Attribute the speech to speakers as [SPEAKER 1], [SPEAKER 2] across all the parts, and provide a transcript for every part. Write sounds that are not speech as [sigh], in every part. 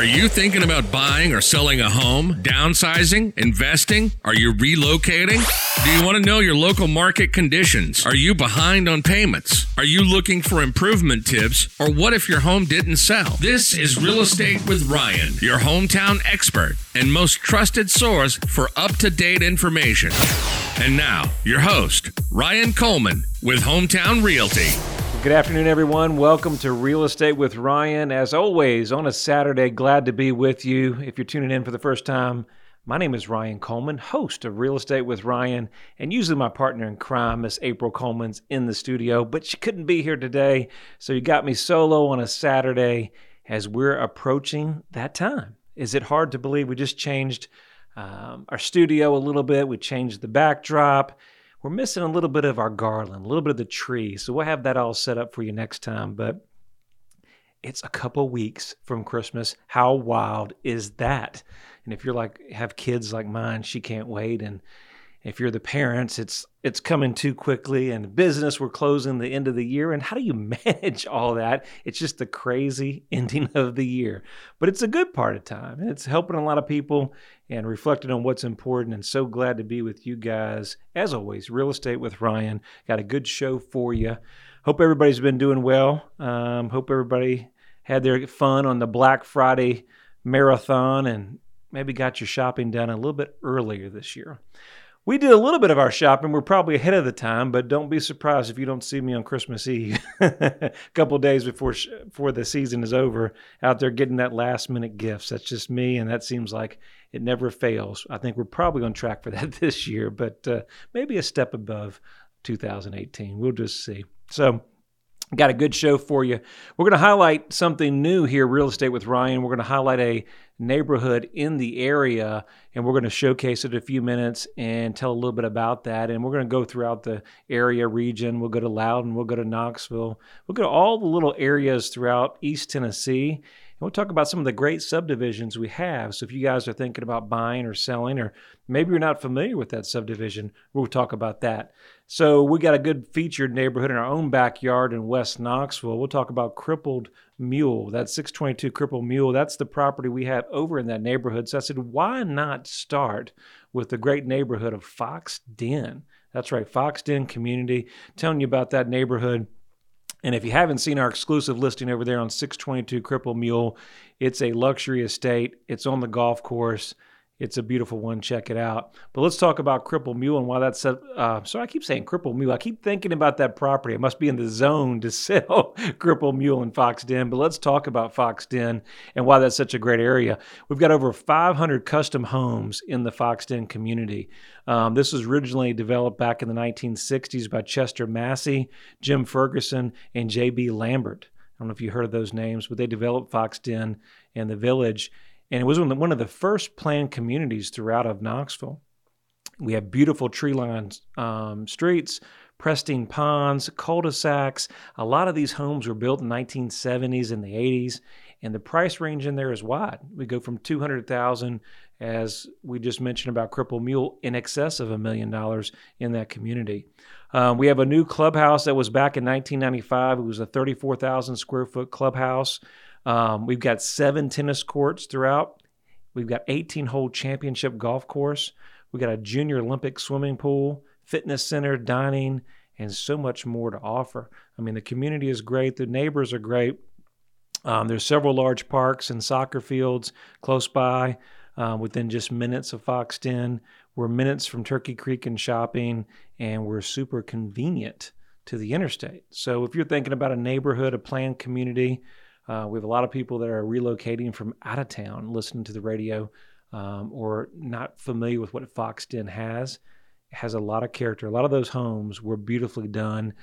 [SPEAKER 1] Are you thinking about buying or selling a home, downsizing, investing? Are you relocating? Do you want to know your local market conditions? Are you behind on payments? Are you looking for improvement tips? Or what if your home didn't sell? This is Real Estate with Ryan, your hometown expert and most trusted source for up to date information. And now, your host, Ryan Coleman with Hometown Realty.
[SPEAKER 2] Good afternoon, everyone. Welcome to Real Estate with Ryan. As always, on a Saturday, glad to be with you. If you're tuning in for the first time, my name is Ryan Coleman, host of Real Estate with Ryan, and usually my partner in crime, Miss April Coleman's in the studio, but she couldn't be here today, so you got me solo on a Saturday as we're approaching that time. Is it hard to believe we just changed um, our studio a little bit? We changed the backdrop we're missing a little bit of our garland, a little bit of the tree. So we'll have that all set up for you next time. But it's a couple weeks from Christmas. How wild is that? And if you're like have kids like mine, she can't wait. And if you're the parents, it's it's coming too quickly. And business, we're closing the end of the year. And how do you [laughs] manage all that? It's just the crazy [laughs] ending of the year. But it's a good part of time. It's helping a lot of people and reflecting on what's important. And so glad to be with you guys. As always, Real Estate with Ryan. Got a good show for you. Hope everybody's been doing well. Um, hope everybody had their fun on the Black Friday marathon and maybe got your shopping done a little bit earlier this year. We did a little bit of our shopping. We're probably ahead of the time, but don't be surprised if you don't see me on Christmas Eve, a [laughs] couple days before before the season is over, out there getting that last minute gifts. That's just me, and that seems like it never fails. I think we're probably on track for [laughs] that this year, but uh, maybe a step above 2018. We'll just see. So Got a good show for you. We're going to highlight something new here, Real Estate with Ryan. We're going to highlight a neighborhood in the area, and we're going to showcase it a few minutes and tell a little bit about that. And we're going to go throughout the area region. We'll go to Loudon, we'll go to Knoxville, we'll go to all the little areas throughout East Tennessee. We'll talk about some of the great subdivisions we have. So if you guys are thinking about buying or selling, or maybe you're not familiar with that subdivision, we'll talk about that. So we got a good featured neighborhood in our own backyard in West Knoxville. We'll talk about Crippled Mule. That's 622 Crippled Mule. That's the property we have over in that neighborhood. So I said, why not start with the great neighborhood of Fox Den? That's right, Fox Den Community. Telling you about that neighborhood. And if you haven't seen our exclusive listing over there on 622 Cripple Mule, it's a luxury estate. It's on the golf course. It's a beautiful one. Check it out. But let's talk about Cripple Mule and why that's. Uh, sorry, I keep saying Cripple Mule. I keep thinking about that property. I must be in the zone to [laughs] sell Cripple Mule and Fox Den. But let's talk about Fox Den and why that's such a great area. We've got over 500 custom homes in the Fox Den community. Um, this was originally developed back in the 1960s by Chester Massey, Jim Ferguson, and J.B. Lambert. I don't know if you heard of those names, but they developed Fox Den and the village and it was one of the first planned communities throughout of Knoxville. We have beautiful tree-lined um, streets, pristine ponds, cul-de-sacs. A lot of these homes were built in 1970s and the 80s, and the price range in there is wide. We go from 200,000, as we just mentioned about Cripple Mule, in excess of a million dollars in that community. Um, we have a new clubhouse that was back in 1995. It was a 34,000 square foot clubhouse. Um, we've got seven tennis courts throughout. We've got 18 hole championship golf course. We've got a junior Olympic swimming pool, fitness center, dining, and so much more to offer. I mean, the community is great. The neighbors are great. Um, there's several large parks and soccer fields close by uh, within just minutes of Fox Den. We're minutes from Turkey Creek and shopping, and we're super convenient to the interstate. So if you're thinking about a neighborhood, a planned community, uh, we have a lot of people that are relocating from out of town, listening to the radio, um, or not familiar with what Fox Den has. It has a lot of character. A lot of those homes were beautifully done,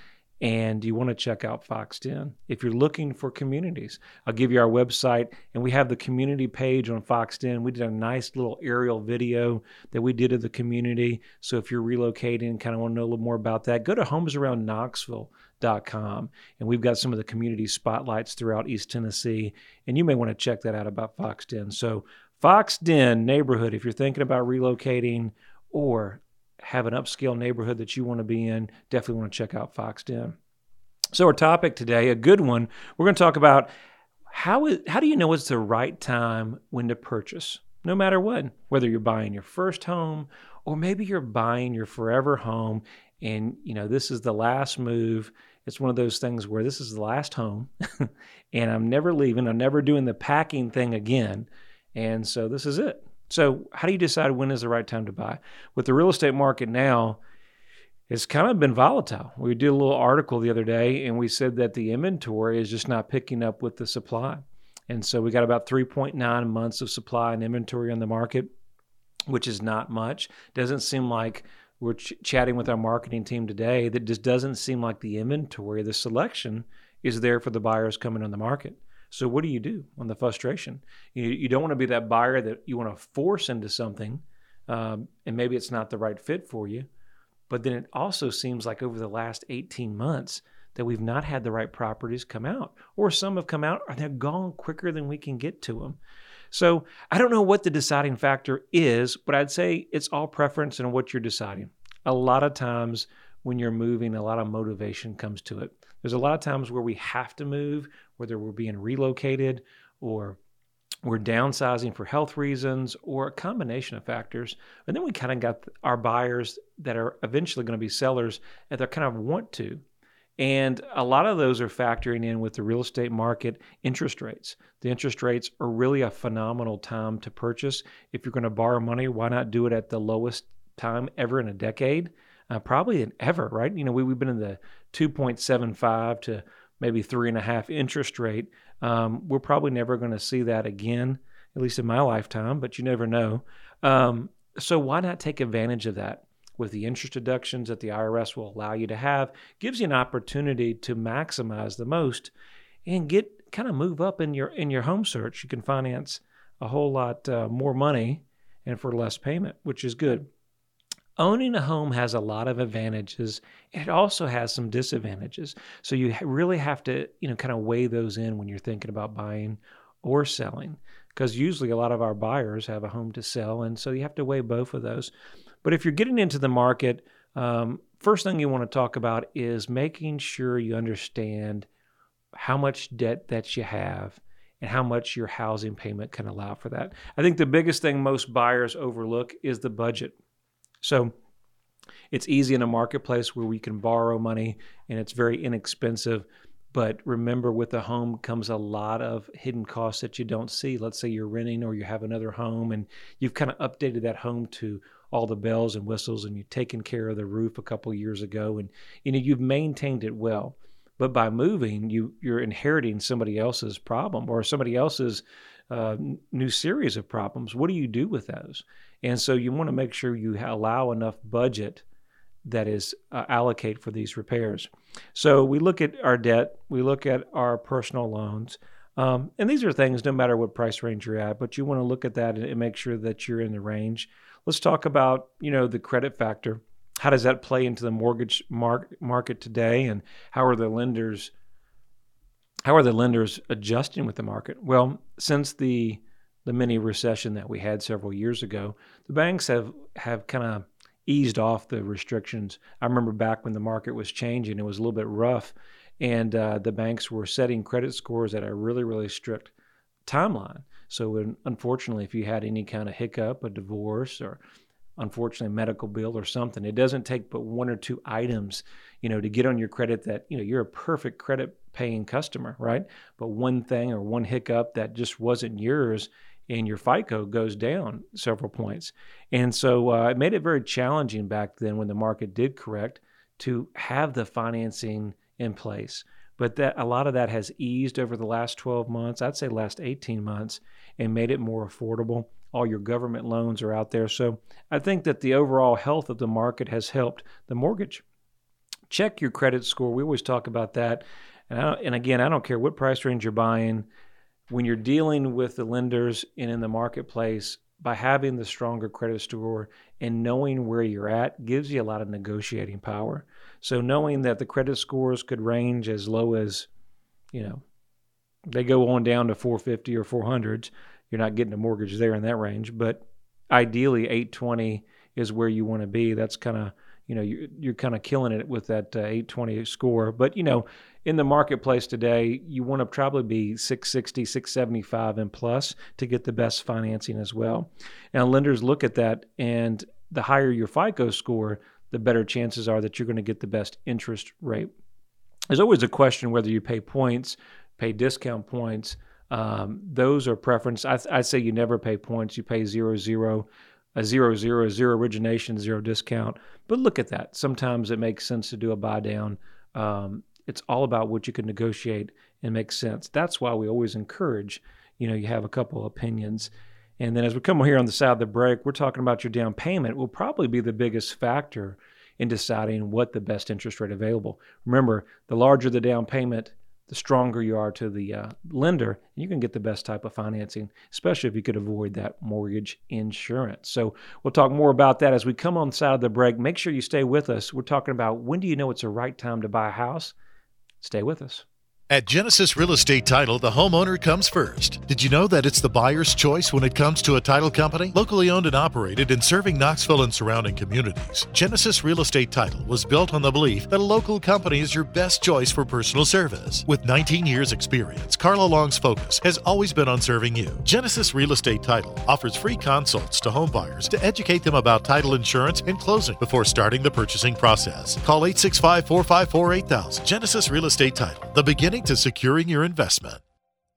[SPEAKER 2] and you want to check out Fox Den if you're looking for communities. I'll give you our website, and we have the community page on Fox Den. We did a nice little aerial video that we did of the community. So if you're relocating and kind of want to know a little more about that, go to Homes Around com. And we've got some of the community spotlights throughout East Tennessee. And you may want to check that out about Fox Den. So, Fox Den neighborhood, if you're thinking about relocating or have an upscale neighborhood that you want to be in, definitely want to check out Fox Den. So, our topic today, a good one, we're going to talk about how is how do you know it's the right time when to purchase? No matter what, whether you're buying your first home or maybe you're buying your forever home and you know this is the last move it's one of those things where this is the last home [laughs] and i'm never leaving i'm never doing the packing thing again and so this is it so how do you decide when is the right time to buy? With the real estate market now it's kind of been volatile. We did a little article the other day and we said that the inventory is just not picking up with the supply. And so we got about 3.9 months of supply and inventory on the market which is not much. Doesn't seem like we're ch- chatting with our marketing team today. That just doesn't seem like the inventory, the selection is there for the buyers coming on the market. So what do you do on the frustration? You, you don't want to be that buyer that you want to force into something, um, and maybe it's not the right fit for you. But then it also seems like over the last 18 months that we've not had the right properties come out, or some have come out and they're gone quicker than we can get to them. So I don't know what the deciding factor is, but I'd say it's all preference and what you're deciding. A lot of times when you're moving, a lot of motivation comes to it. There's a lot of times where we have to move, whether we're being relocated or we're downsizing for health reasons or a combination of factors. And then we kind of got our buyers that are eventually going to be sellers that they kind of want to. And a lot of those are factoring in with the real estate market interest rates. The interest rates are really a phenomenal time to purchase. If you're going to borrow money, why not do it at the lowest time ever in a decade? Uh, probably than ever, right? You know, we, we've been in the 2.75 to maybe three and a half interest rate. Um, we're probably never going to see that again, at least in my lifetime, but you never know. Um, so why not take advantage of that? with the interest deductions that the IRS will allow you to have gives you an opportunity to maximize the most and get kind of move up in your in your home search. You can finance a whole lot uh, more money and for less payment, which is good. Owning a home has a lot of advantages. It also has some disadvantages. So you really have to, you know, kind of weigh those in when you're thinking about buying or selling because usually a lot of our buyers have a home to sell and so you have to weigh both of those. But if you're getting into the market, um, first thing you want to talk about is making sure you understand how much debt that you have and how much your housing payment can allow for that. I think the biggest thing most buyers overlook is the budget. So it's easy in a marketplace where we can borrow money and it's very inexpensive. But remember, with a home comes a lot of hidden costs that you don't see. Let's say you're renting or you have another home and you've kind of updated that home to all the bells and whistles and you've taken care of the roof a couple years ago and you know you've maintained it well but by moving you you're inheriting somebody else's problem or somebody else's uh, new series of problems what do you do with those and so you want to make sure you allow enough budget that is uh, allocate for these repairs so we look at our debt we look at our personal loans um, and these are things no matter what price range you're at but you want to look at that and, make sure that you're in the range Let's talk about, you know, the credit factor. How does that play into the mortgage mar- market today and how are the lenders how are the lenders adjusting with the market? Well, since the the mini recession that we had several years ago, the banks have have kind of eased off the restrictions. I remember back when the market was changing, it was a little bit rough, and uh, the banks were setting credit scores at a really, really strict timeline. So, when, unfortunately, if you had any kind of hiccup, a divorce, or unfortunately a medical bill or something, it doesn't take but one or two items, you know, to get on your credit that you know you're a perfect credit paying customer, right? But one thing or one hiccup that just wasn't yours, and your FICO goes down several points. And so uh, it made it very challenging back then when the market did correct to have the financing in place. But that a lot of that has eased over the last 12 months i'd say last 18 months and made it more affordable. All your government loans are out there. So i think that the overall health of the market has helped the mortgage. Check your credit score. We always talk about that. And, and again i don't care what price range you're buying when you're dealing with the lenders and in the marketplace by having the stronger credit score and knowing where you're at gives you a lot of negotiating power so knowing that the credit scores could range as low as, you know, they go on down to 450 or 400, you're not getting a mortgage there in that range. But ideally, 820 is where you want to be. That's kind of you know you're, you're kind of killing it with that uh, 820 score. But you know, in the marketplace today, you want to probably be 660, 675 and plus to get the best financing as well. Now lenders look at that, and the higher your FICO score, the better chances are that you're going to get the best interest rate. There's always a question whether you pay points, pay discount points. Um, those are preference. I, I say you never pay points. You pay zero zero a zero zero zero origination, zero discount. But look at that. Sometimes it makes sense to do a buy down. Um, it's all about what you can negotiate and make sense. That's why we always encourage, you know, you have a couple opinions. And then as we come here on the side of the break, we're talking about your down payment will probably be the biggest factor in deciding what the best interest rate available. Remember, the larger the down payment, the stronger you are to the uh, lender, you can get the best type of financing, especially if you could avoid that mortgage insurance. So we'll talk more about that as we come on the side of the break. Make sure you stay with us. We're talking about when do you know it's the right time to buy a house? Stay with us.
[SPEAKER 3] At Genesis Real Estate Title, the homeowner comes first. Did you know that it's the buyer's choice when it comes to a title company? Locally owned and operated and serving Knoxville and surrounding communities, Genesis Real Estate Title was built on the belief that a local company is your best choice for personal service. With 19 years' experience, Carla Long's focus has always been on serving you. Genesis Real Estate Title offers free consults to home buyers to educate them about title insurance and closing before starting the purchasing process. Call 865 454 8000. Genesis Real Estate Title, the beginning to securing your investment.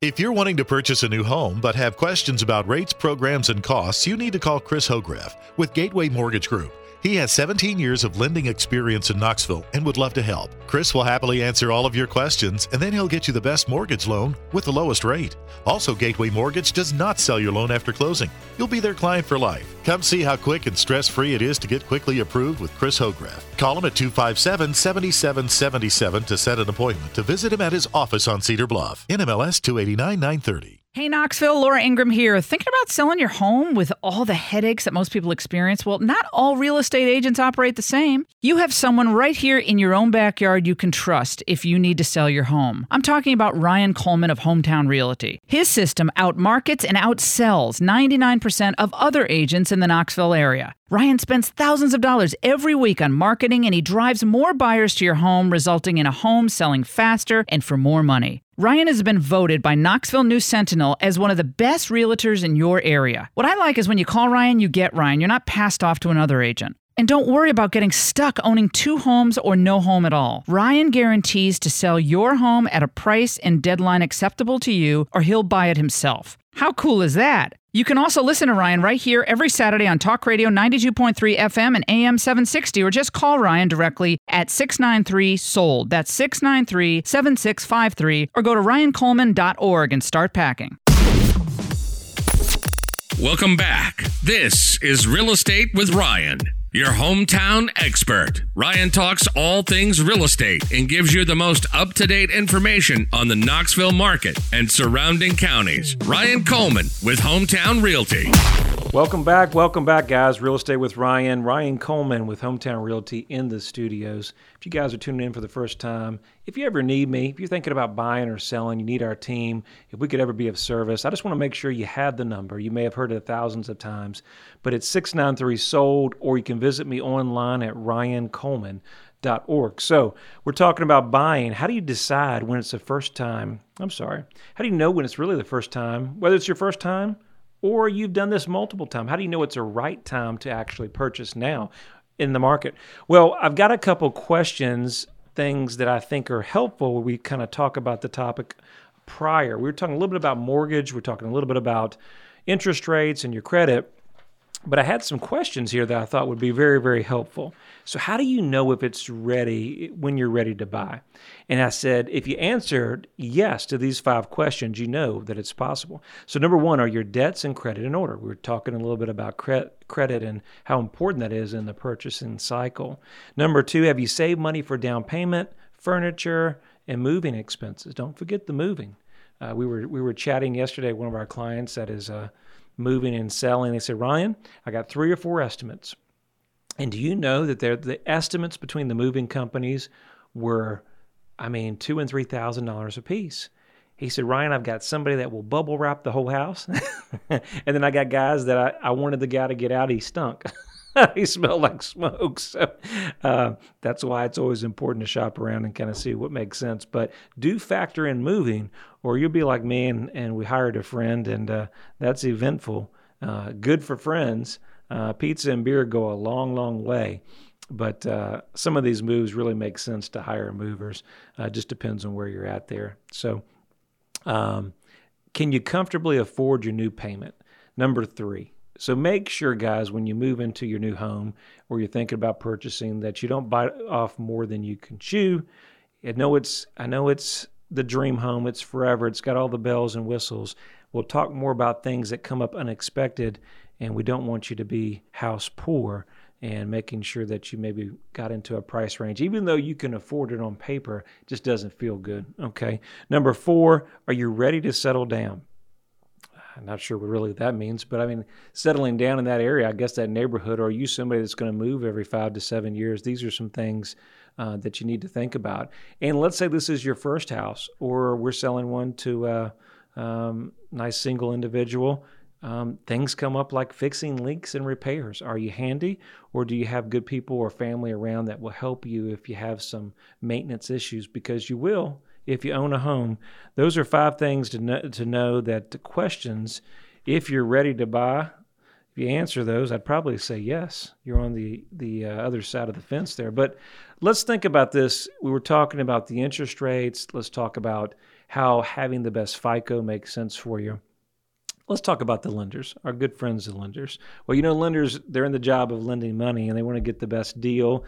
[SPEAKER 3] If you're wanting to purchase a new home but have questions about rates, programs, and costs, you need to call Chris Hograff with Gateway Mortgage Group. He has 17 years of lending experience in Knoxville and would love to help. Chris will happily answer all of your questions and then he'll get you the best mortgage loan with the lowest rate. Also, Gateway Mortgage does not sell your loan after closing. You'll be their client for life. Come see how quick and stress free it is to get quickly approved with Chris Hograff. Call him at 257 7777 to set an appointment to visit him at his office on Cedar Bluff. NMLS 289 930.
[SPEAKER 4] Hey Knoxville, Laura Ingraham here. Thinking about selling your home with all the headaches that most people experience? Well, not all real estate agents operate the same. You have someone right here in your own backyard you can trust if you need to sell your home. I'm talking about Ryan Coleman of Hometown Realty. His system outmarkets and outsells 99% of other agents in the Knoxville area. Ryan spends thousands of dollars every week on marketing and he drives more buyers to your home, resulting in a home selling faster and for more money. Ryan has been voted by Knoxville News Sentinel as one of the best realtors in your area. What I like is when you call Ryan, you get Ryan. You're not passed off to another agent. And don't worry about getting stuck owning two homes or no home at all. Ryan guarantees to sell your home at a price and deadline acceptable to you, or he'll buy it himself. How cool is that? You can also listen to Ryan right here every Saturday on Talk Radio 92.3 FM and AM 760, or just call Ryan directly at 693 SOLD. That's 693 7653, or go to ryancoleman.org and start packing.
[SPEAKER 1] Welcome back. This is Real Estate with Ryan, your hometown expert. Ryan talks all things real estate and gives you the most up to date information on the Knoxville market and surrounding counties. Ryan Coleman with Hometown Realty.
[SPEAKER 2] Welcome back. Welcome back, guys. Real Estate with Ryan. Ryan Coleman with Hometown Realty in the studios. If you guys are tuning in for the first time, if you ever need me, if you're thinking about buying or selling, you need our team, if we could ever be of service, I just want to make sure you have the number. You may have heard it thousands of times, but it's 693 sold, or you can visit me online at ryancoleman.org. So we're talking about buying. How do you decide when it's the first time? I'm sorry. How do you know when it's really the first time? Whether it's your first time or you've done this multiple times. How do you know it's a right time to actually purchase now in the market? Well, I've got a couple questions, things that I think are helpful. We kind of talk about the topic prior. We were talking a little bit about mortgage, we're talking a little bit about interest rates and your credit. But I had some questions here that I thought would be very, very helpful. So, how do you know if it's ready when you're ready to buy? And I said, if you answered yes to these five questions, you know that it's possible. So, number one, are your debts and credit in order? We were talking a little bit about cre- credit and how important that is in the purchasing cycle. Number two, have you saved money for down payment, furniture, and moving expenses? Don't forget the moving. Uh, we were we were chatting yesterday. One of our clients that is uh, moving and selling. They said, Ryan, I got three or four estimates. And do you know that the estimates between the moving companies were, I mean, two and three thousand dollars a piece? He said, Ryan, I've got somebody that will bubble wrap the whole house. [laughs] and then I got guys that I, I wanted the guy to get out, he stunk. [laughs] [laughs] he smell like smoke. [laughs] So uh, that's why it's always important to shop around and kind of see what makes sense. But do factor in moving, or you'll be like me and, and we hired a friend, and uh, that's eventful. Uh, good for friends. Uh, pizza and beer go a long, long way. But uh, some of these moves really make sense to hire movers. Uh, just depends on where you're at there. So, um, can you comfortably afford your new payment? Number three. So make sure, guys, when you move into your new home or you're thinking about purchasing, that you don't bite off more than you can chew. I know it's I know it's the dream home. It's forever. It's got all the bells and whistles. We'll talk more about things that come up unexpected, and we don't want you to be house poor and making sure that you maybe got into a price range, even though you can afford it on paper, just doesn't feel good. Okay. Number four, are you ready to settle down? I'm not sure what really that means, but I mean, settling down in that area, I guess that neighborhood, or are you somebody that's going to move every five to seven years? These are some things uh, that you need to think about. And let's say this is your first house, or we're selling one to a um, nice single individual um, things come up like fixing leaks and repairs. Are you handy, or do you have good people or family around that will help you if you have some maintenance issues? Because you will if you own a home. Those are five things to know, to know that the questions, if you're ready to buy, if you answer those, I'd probably say yes. You're on the the uh, other side of the fence there. But let's think about this. We were talking about the interest rates. Let's talk about how having the best FICO makes sense for you. Let's talk about the lenders, our good friends, the lenders. Well, you know, lenders, they're in the job of lending money and they want to get the best deal.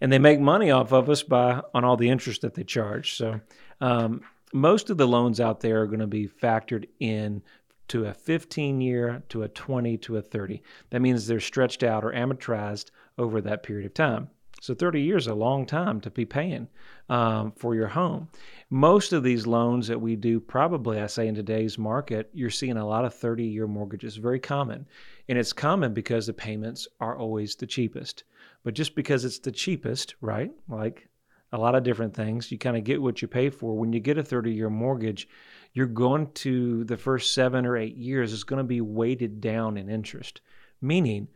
[SPEAKER 2] And they make money off of us by on all the interest that they charge. So um, most of the loans out there are going to be factored in to a 15 year, to a 20, to a 30. That means they're stretched out or amortized over that period of time. So 30 years is a long time to be paying um, for your home. Most of these loans that we do, probably I say in today's market, you're seeing a lot of 30 year mortgages, very common. And it's common because the payments are always the cheapest. But just because it's the cheapest, right? Like a lot of different things, you kind of get what you pay for. When you get a 30 year mortgage, you're going to the first seven or eight years is going to be weighted down in interest, meaning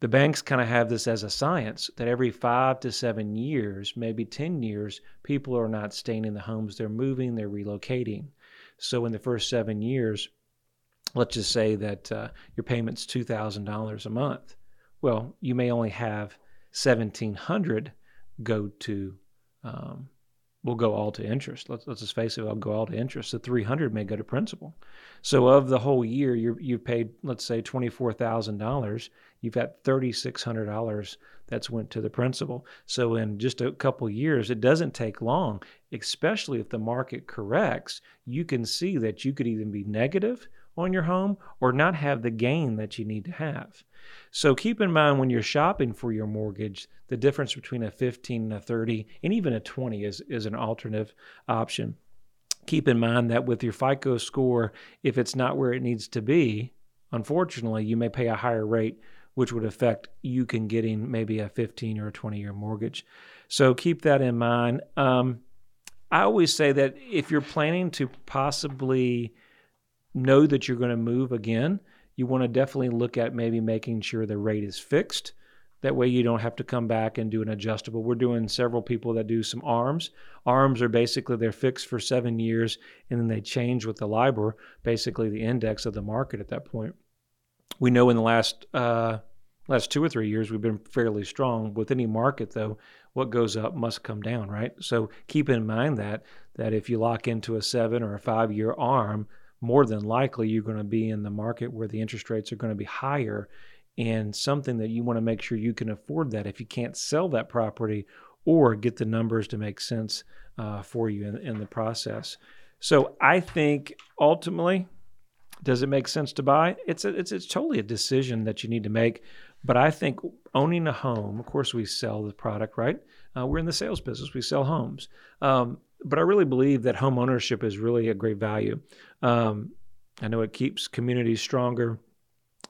[SPEAKER 2] the banks kind of have this as a science that every five to seven years, maybe 10 years, people are not staying in the homes. They're moving, they're relocating. So in the first seven years, let's just say that uh, your payment's $2,000 a month. Well, you may only have 1700 go to um, will go all to interest. Let's, let's just face it, I'll go all to interest. So 300 may go to principal. So of the whole year, you you've paid, let's say, $24,000. You've got $3,600 that's went to the principal. So in just a couple years, it doesn't take long, especially if the market corrects, you can see that you could even be negative on your home or not have the gain that you need to have. So keep in mind when you're shopping for your mortgage, the difference between a 15 and a 30 and even a 20 is, is an alternative option. Keep in mind that with your FICO score, if it's not where it needs to be, unfortunately, you may pay a higher rate, which would affect you can getting maybe a 15 or a 20 year mortgage. So keep that in mind. Um, I always say that if you're planning to possibly know that you're going to move again, you want to definitely look at maybe making sure the rate is fixed. That way you don't have to come back and do an adjustable. We're doing several people that do some arms. Arms are basically they're fixed for seven years and then they change with the LIBOR, basically the index of the market at that point. We know in the last uh, last two or three years we've been fairly strong. With any market though, what goes up must come down, right? So keep in mind that that if you lock into a seven or a five year arm, more than likely you're going to be in the market where the interest rates are going to be higher and something that you want to make sure you can afford that if you can't sell that property or get the numbers to make sense uh, for you in, in the process. So I think ultimately, does it make sense to buy? It's a, it's it's totally a decision that you need to make. But I think owning a home, of course, we sell the product, right? Uh, we're in the sales business; we sell homes. Um, but I really believe that home ownership is really a great value. Um, I know it keeps communities stronger.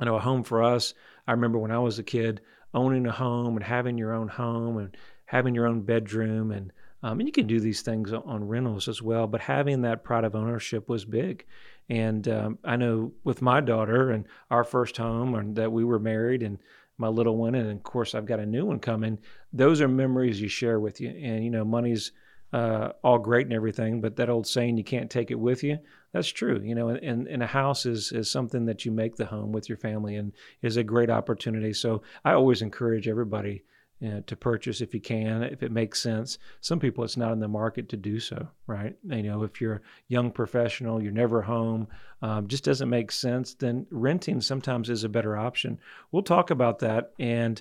[SPEAKER 2] I know a home for us. I remember when I was a kid, owning a home and having your own home and having your own bedroom and um, and you can do these things on rentals as well. But having that pride of ownership was big. And um, I know with my daughter and our first home, and that we were married, and my little one, and of course I've got a new one coming. Those are memories you share with you, and you know money's uh, all great and everything, but that old saying you can't take it with you, that's true. You know, and, and a house is, is something that you make the home with your family and is a great opportunity. So I always encourage everybody you know, to purchase if you can, if it makes sense. Some people, it's not in the market to do so, right? You know, if you're a young professional, you're never home, um, just doesn't make sense, then renting sometimes is a better option. We'll talk about that. And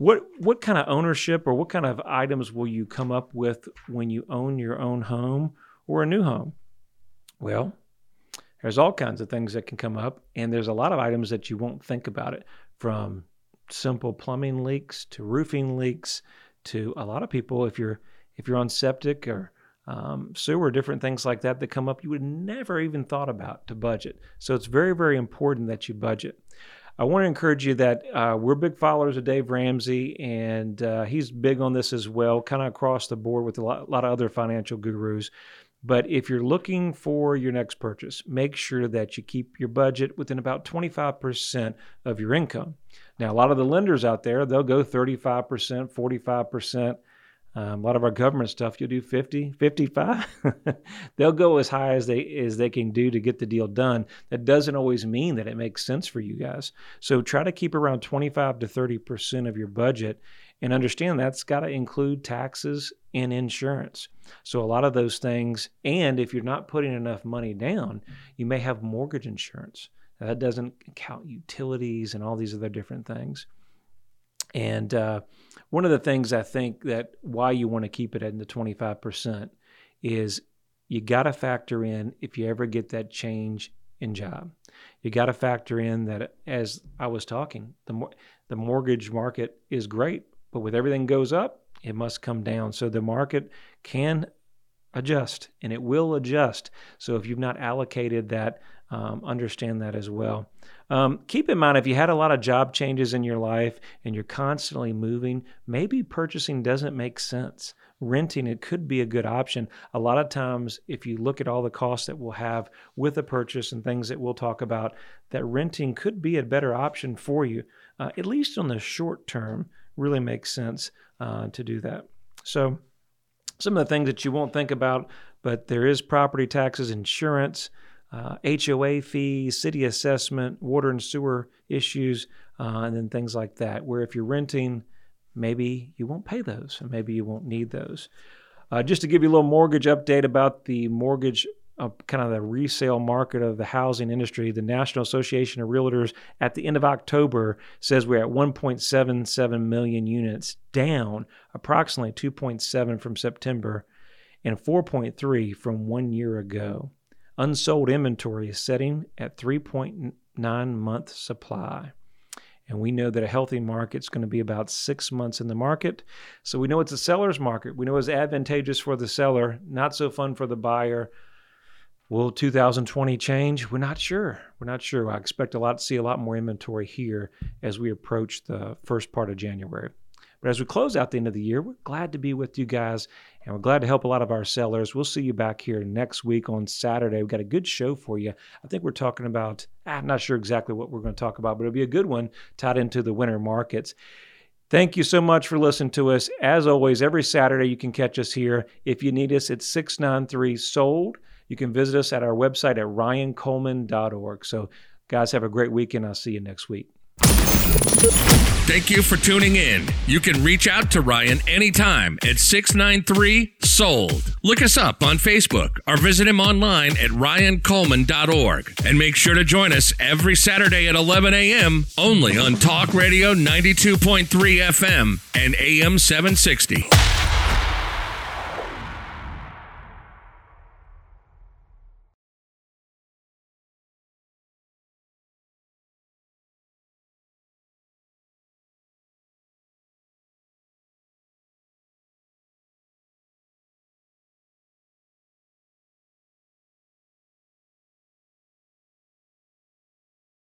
[SPEAKER 2] what what kind of ownership or what kind of items will you come up with when you own your own home or a new home? Well, there's all kinds of things that can come up, and there's a lot of items that you won't think about it from simple plumbing leaks to roofing leaks to a lot of people if you're if you're on septic or um, sewer, different things like that that come up you would never even thought about to budget. So it's very, very important that you budget. I want to encourage you that uh, we're big followers of Dave Ramsey, and uh, he's big on this as well, kind of across the board with a lot, a lot of other financial gurus. But if you're looking for your next purchase, make sure that you keep your budget within about 25% of your income. Now, a lot of the lenders out there, they'll go 35%, 45%. Um, a lot of our government stuff, you'll do 50, 55. [laughs] They'll go as high as they as they can do to get the deal done. That doesn't always mean that it makes sense for you guys. So try to keep around 25 to 30 percent of your budget, and understand that's got to include taxes and insurance. So a lot of those things, and if you're not putting enough money down, you may have mortgage insurance. that doesn't count utilities and all these other different things. And uh, one of the things I think that why you want to keep it at the 25% is you got to factor in if you ever get that change in job. You got to factor in that as I was talking, the the mortgage market is great, but with everything goes up, it must come down. So the market can adjust and it will adjust. So if you've not allocated that, um, understand that as well. Um, keep in mind if you had a lot of job changes in your life and you're constantly moving, maybe purchasing doesn't make sense. Renting it could be a good option. A lot of times, if you look at all the costs that we'll have with a purchase and things that we'll talk about, that renting could be a better option for you, uh, at least on the short term. Really makes sense uh, to do that. So, some of the things that you won't think about, but there is property taxes, insurance uh, HOA fees, city assessment, water and sewer issues, uh, and then things like that. Where if you're renting, maybe you won't pay those, and maybe you won't need those. Uh, just to give you a little mortgage update about the mortgage, uh, kind of the resale market of the housing industry, the National Association of Realtors at the end of October says we're at 1.77 million units, down approximately 2.7 from September and 4.3 from one year ago. Unsold inventory is setting at 3.9 month supply. And we know that a healthy market is going to be about six months in the market. So we know it's a seller's market. We know it's advantageous for the seller, not so fun for the buyer. Will 2020 change? We're not sure. We're not sure. I expect a lot to see a lot more inventory here as we approach the first part of January. But as we close out the end of the year, we're glad to be with you guys and we're glad to help a lot of our sellers. We'll see you back here next week on Saturday. We've got a good show for you. I think we're talking about, ah, I'm not sure exactly what we're going to talk about, but it'll be a good one tied into the winter markets. Thank you so much for listening to us. As always, every Saturday you can catch us here. If you need us, it's 693 Sold. You can visit us at our website at ryancoleman.org. So, guys, have a great weekend. I'll see you next week.
[SPEAKER 1] Thank you for tuning in. You can reach out to Ryan anytime at 693 Sold. Look us up on Facebook or visit him online at ryancoleman.org. And make sure to join us every Saturday at 11 a.m. only on Talk Radio 92.3 FM and AM 760.